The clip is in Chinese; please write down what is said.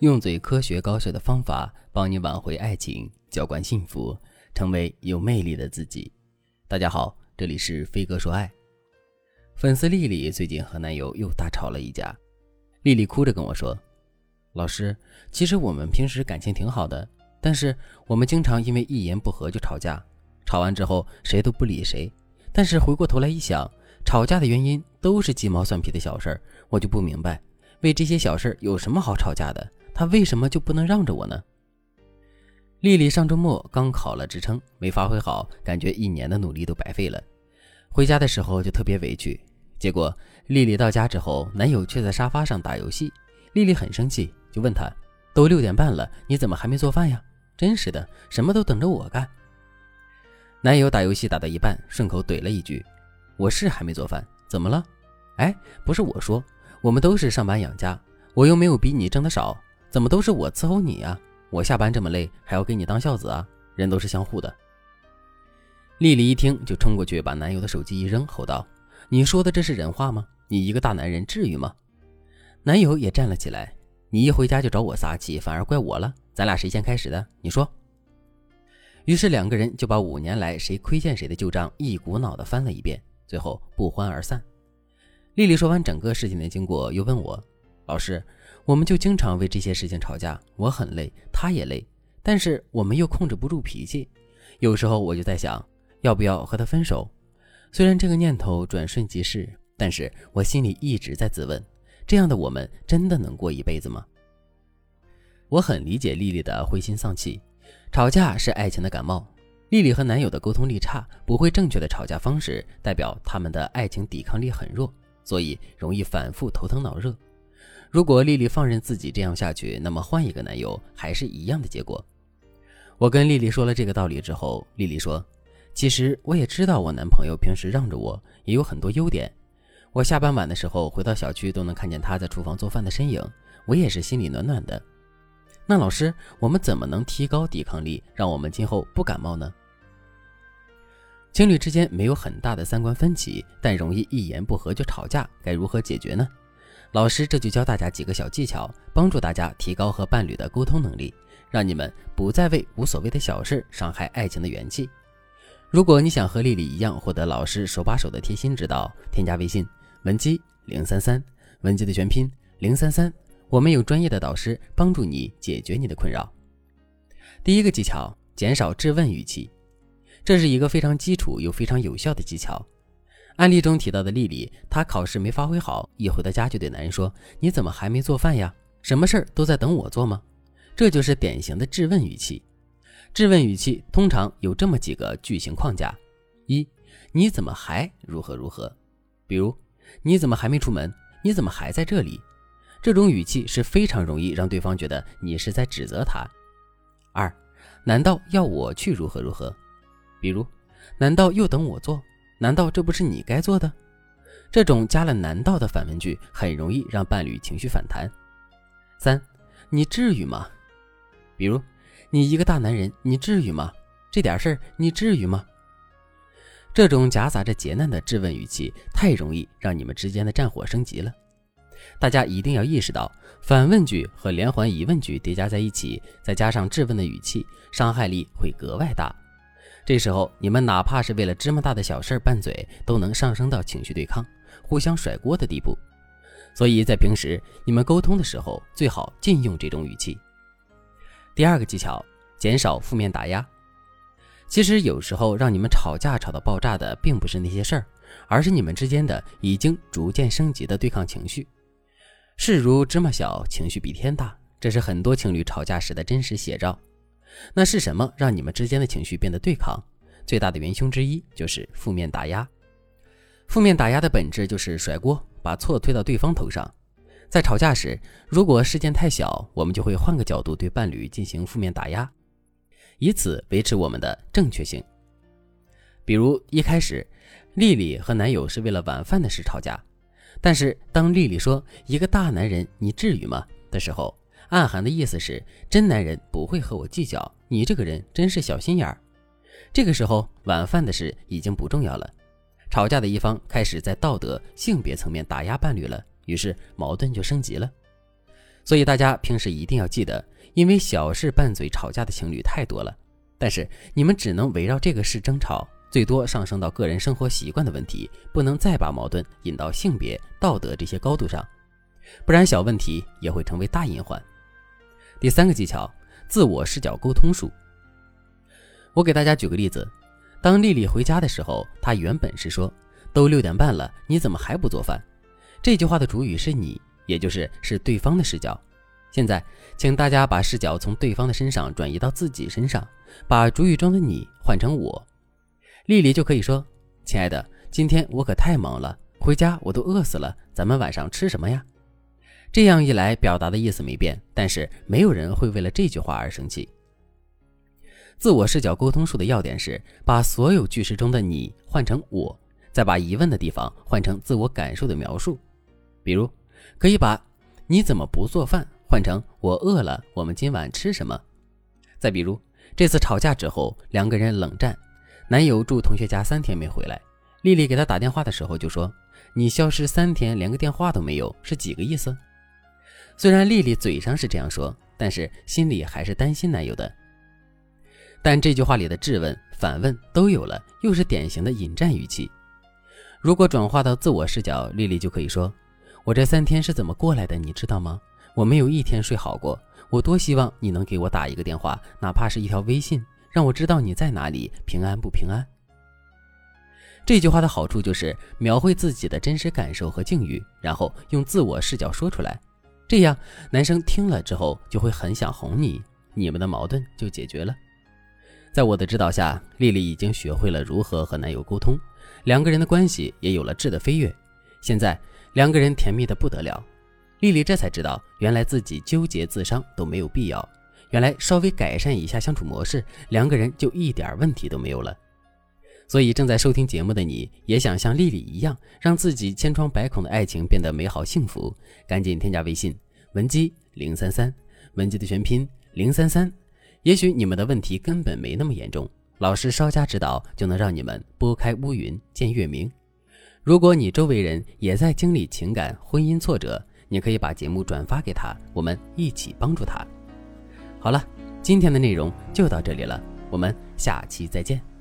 用最科学高效的方法帮你挽回爱情，浇灌幸福，成为有魅力的自己。大家好，这里是飞哥说爱。粉丝丽丽最近和男友又大吵了一架，丽丽哭着跟我说：“老师，其实我们平时感情挺好的，但是我们经常因为一言不合就吵架，吵完之后谁都不理谁。但是回过头来一想，吵架的原因都是鸡毛蒜皮的小事儿，我就不明白，为这些小事有什么好吵架的？”他为什么就不能让着我呢？丽丽上周末刚考了职称，没发挥好，感觉一年的努力都白费了。回家的时候就特别委屈。结果丽丽到家之后，男友却在沙发上打游戏。丽丽很生气，就问他：“都六点半了，你怎么还没做饭呀？真是的，什么都等着我干。”男友打游戏打到一半，顺口怼了一句：“我是还没做饭，怎么了？哎，不是我说，我们都是上班养家，我又没有比你挣的少。”怎么都是我伺候你呀？我下班这么累，还要给你当孝子啊？人都是相互的。丽丽一听就冲过去，把男友的手机一扔，吼道：“你说的这是人话吗？你一个大男人至于吗？”男友也站了起来：“你一回家就找我撒气，反而怪我了。咱俩谁先开始的？你说。”于是两个人就把五年来谁亏欠谁的旧账一股脑的翻了一遍，最后不欢而散。丽丽说完整个事情的经过，又问我：“老师。”我们就经常为这些事情吵架，我很累，他也累，但是我们又控制不住脾气。有时候我就在想，要不要和他分手？虽然这个念头转瞬即逝，但是我心里一直在自问：这样的我们真的能过一辈子吗？我很理解丽丽的灰心丧气，吵架是爱情的感冒。丽丽和男友的沟通力差，不会正确的吵架方式，代表他们的爱情抵抗力很弱，所以容易反复头疼脑热。如果丽丽放任自己这样下去，那么换一个男友还是一样的结果。我跟丽丽说了这个道理之后，丽丽说：“其实我也知道我男朋友平时让着我，也有很多优点。我下班晚的时候回到小区都能看见他在厨房做饭的身影，我也是心里暖暖的。那老师，我们怎么能提高抵抗力，让我们今后不感冒呢？”情侣之间没有很大的三观分歧，但容易一言不合就吵架，该如何解决呢？老师这就教大家几个小技巧，帮助大家提高和伴侣的沟通能力，让你们不再为无所谓的小事伤害爱情的元气。如果你想和丽丽一样获得老师手把手的贴心指导，添加微信文姬零三三，文姬的全拼零三三，我们有专业的导师帮助你解决你的困扰。第一个技巧，减少质问语气，这是一个非常基础又非常有效的技巧。案例中提到的丽丽，她考试没发挥好，一回到家就对男人说：“你怎么还没做饭呀？什么事儿都在等我做吗？”这就是典型的质问语气。质问语气通常有这么几个句型框架：一，你怎么还如何如何？比如，你怎么还没出门？你怎么还在这里？这种语气是非常容易让对方觉得你是在指责他。二，难道要我去如何如何？比如，难道又等我做？难道这不是你该做的？这种加了“难道”的反问句，很容易让伴侣情绪反弹。三，你至于吗？比如，你一个大男人，你至于吗？这点事儿，你至于吗？这种夹杂着劫难的质问语气，太容易让你们之间的战火升级了。大家一定要意识到，反问句和连环疑问句叠加在一起，再加上质问的语气，伤害力会格外大。这时候，你们哪怕是为了芝麻大的小事拌嘴，都能上升到情绪对抗、互相甩锅的地步。所以在平时你们沟通的时候，最好禁用这种语气。第二个技巧，减少负面打压。其实有时候让你们吵架吵到爆炸的，并不是那些事儿，而是你们之间的已经逐渐升级的对抗情绪。事如芝麻小，情绪比天大，这是很多情侣吵架时的真实写照。那是什么让你们之间的情绪变得对抗？最大的元凶之一就是负面打压。负面打压的本质就是甩锅，把错推到对方头上。在吵架时，如果事件太小，我们就会换个角度对伴侣进行负面打压，以此维持我们的正确性。比如一开始，丽丽和男友是为了晚饭的事吵架，但是当丽丽说“一个大男人，你至于吗”的时候，暗含的意思是，真男人不会和我计较，你这个人真是小心眼儿。这个时候，晚饭的事已经不重要了，吵架的一方开始在道德、性别层面打压伴侣了，于是矛盾就升级了。所以大家平时一定要记得，因为小事拌嘴吵架的情侣太多了。但是你们只能围绕这个事争吵，最多上升到个人生活习惯的问题，不能再把矛盾引到性别、道德这些高度上，不然小问题也会成为大隐患。第三个技巧，自我视角沟通术。我给大家举个例子，当丽丽回家的时候，她原本是说：“都六点半了，你怎么还不做饭？”这句话的主语是你，也就是是对方的视角。现在，请大家把视角从对方的身上转移到自己身上，把主语中的你换成我，丽丽就可以说：“亲爱的，今天我可太忙了，回家我都饿死了，咱们晚上吃什么呀？”这样一来，表达的意思没变，但是没有人会为了这句话而生气。自我视角沟通术的要点是把所有句式中的你换成我，再把疑问的地方换成自我感受的描述。比如，可以把“你怎么不做饭”换成“我饿了，我们今晚吃什么”。再比如，这次吵架之后，两个人冷战，男友住同学家三天没回来，丽丽给他打电话的时候就说：“你消失三天，连个电话都没有，是几个意思？”虽然丽丽嘴上是这样说，但是心里还是担心男友的。但这句话里的质问、反问都有了，又是典型的引战语气。如果转化到自我视角，丽丽就可以说：“我这三天是怎么过来的，你知道吗？我没有一天睡好过。我多希望你能给我打一个电话，哪怕是一条微信，让我知道你在哪里，平安不平安。”这句话的好处就是描绘自己的真实感受和境遇，然后用自我视角说出来。这样，男生听了之后就会很想哄你，你们的矛盾就解决了。在我的指导下，丽丽已经学会了如何和男友沟通，两个人的关系也有了质的飞跃。现在两个人甜蜜的不得了，丽丽这才知道，原来自己纠结自伤都没有必要，原来稍微改善一下相处模式，两个人就一点问题都没有了。所以正在收听节目的你，也想像丽丽一样，让自己千疮百孔的爱情变得美好幸福，赶紧添加微信文姬零三三，文姬的全拼零三三。也许你们的问题根本没那么严重，老师稍加指导就能让你们拨开乌云见月明。如果你周围人也在经历情感婚姻挫折，你可以把节目转发给他，我们一起帮助他。好了，今天的内容就到这里了，我们下期再见。